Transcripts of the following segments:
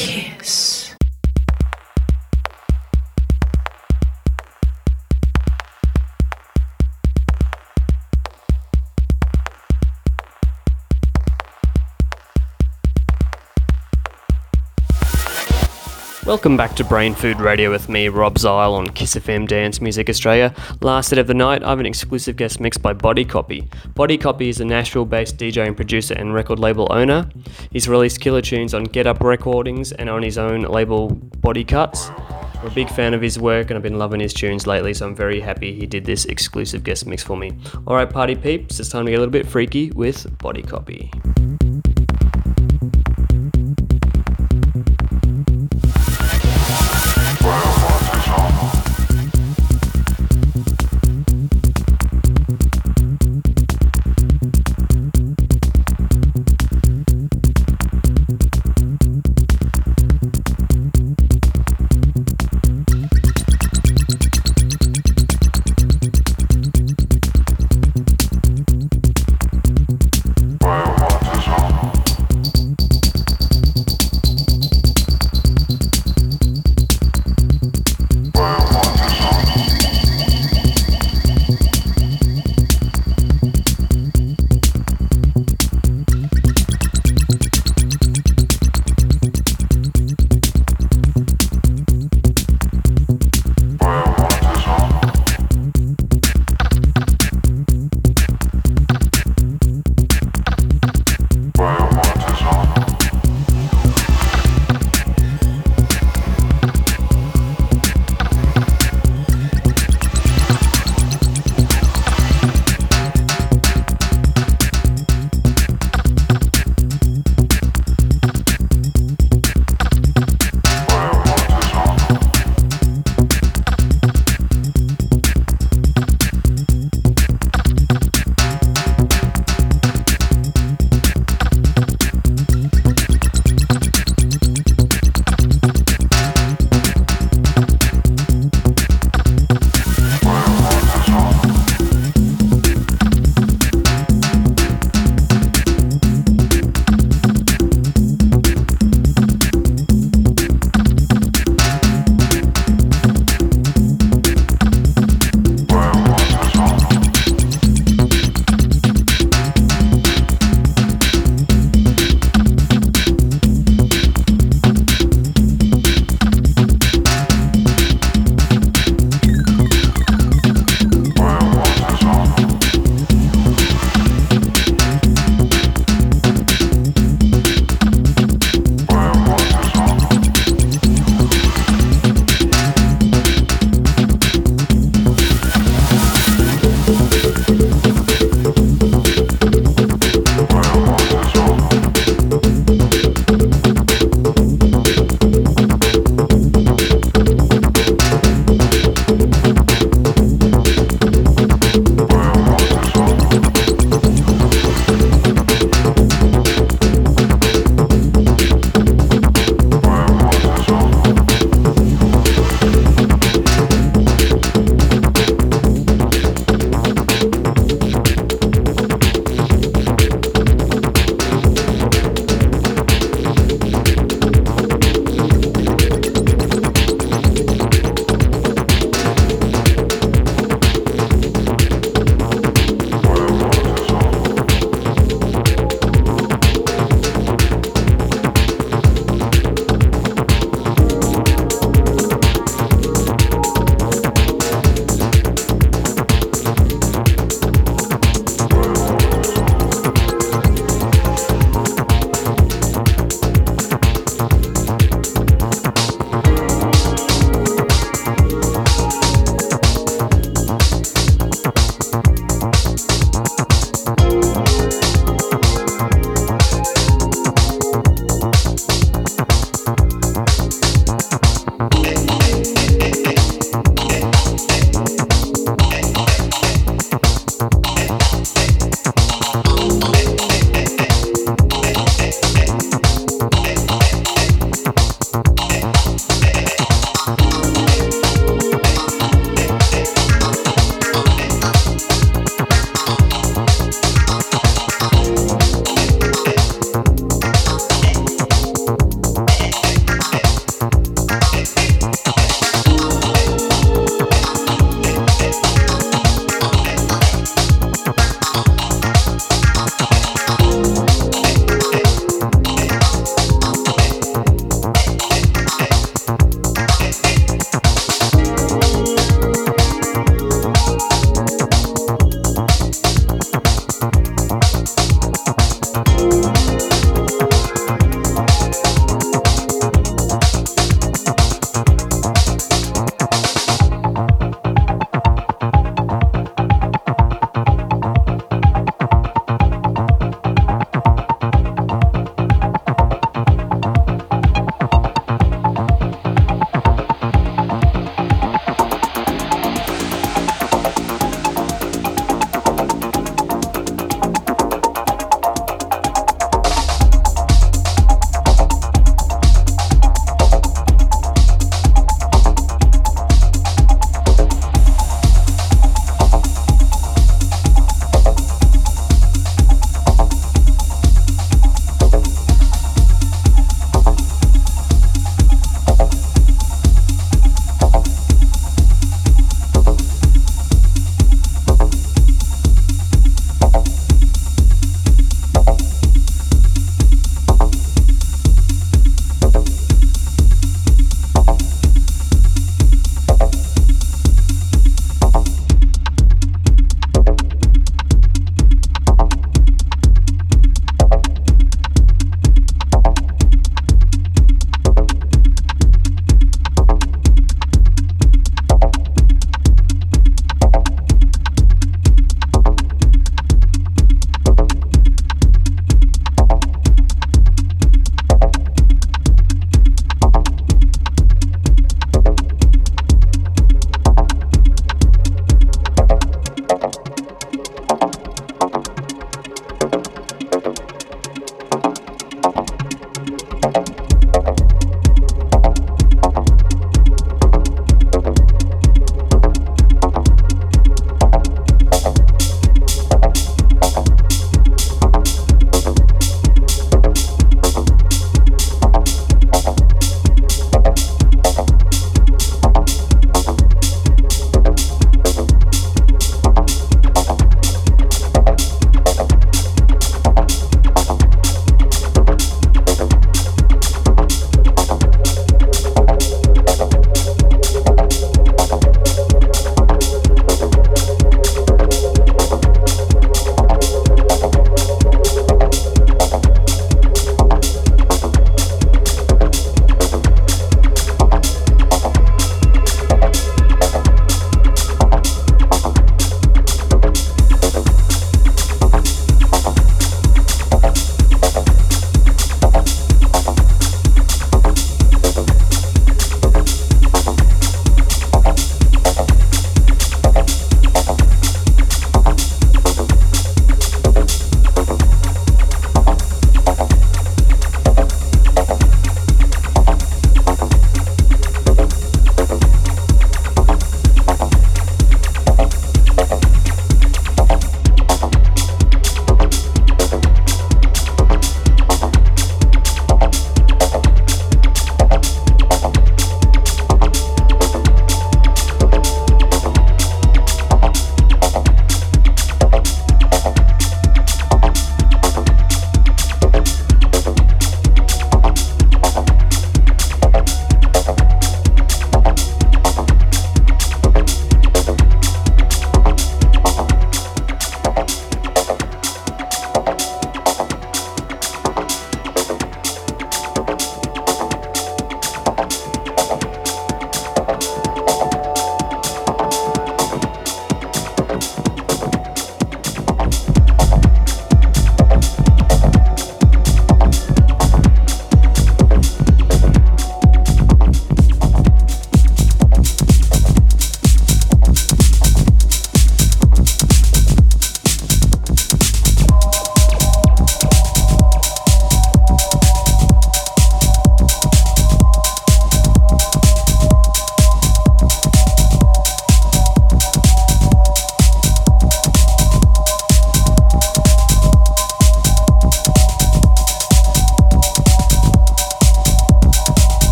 Kiss. Welcome back to Brain Food Radio with me, Rob Zile on Kiss FM Dance Music Australia. Last set of the night, I have an exclusive guest mix by Body Copy. Body Copy is a Nashville based DJ and producer and record label owner. He's released killer tunes on Get Up Recordings and on his own label Body Cuts. I'm a big fan of his work and I've been loving his tunes lately, so I'm very happy he did this exclusive guest mix for me. Alright, party peeps, it's time to get a little bit freaky with Body Copy.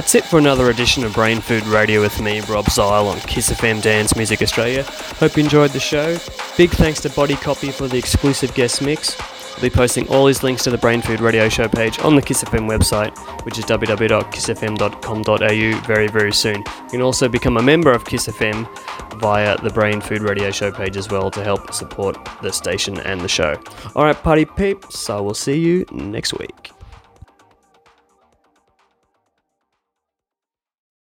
That's it for another edition of Brain Food Radio with me, Rob Zile, on Kiss FM Dance Music Australia. Hope you enjoyed the show. Big thanks to Body Copy for the exclusive guest mix. I'll be posting all these links to the Brain Food Radio Show page on the Kiss FM website, which is www.kissfm.com.au very, very soon. You can also become a member of Kiss FM via the Brain Food Radio Show page as well to help support the station and the show. Alright, party peeps, I will see you next week.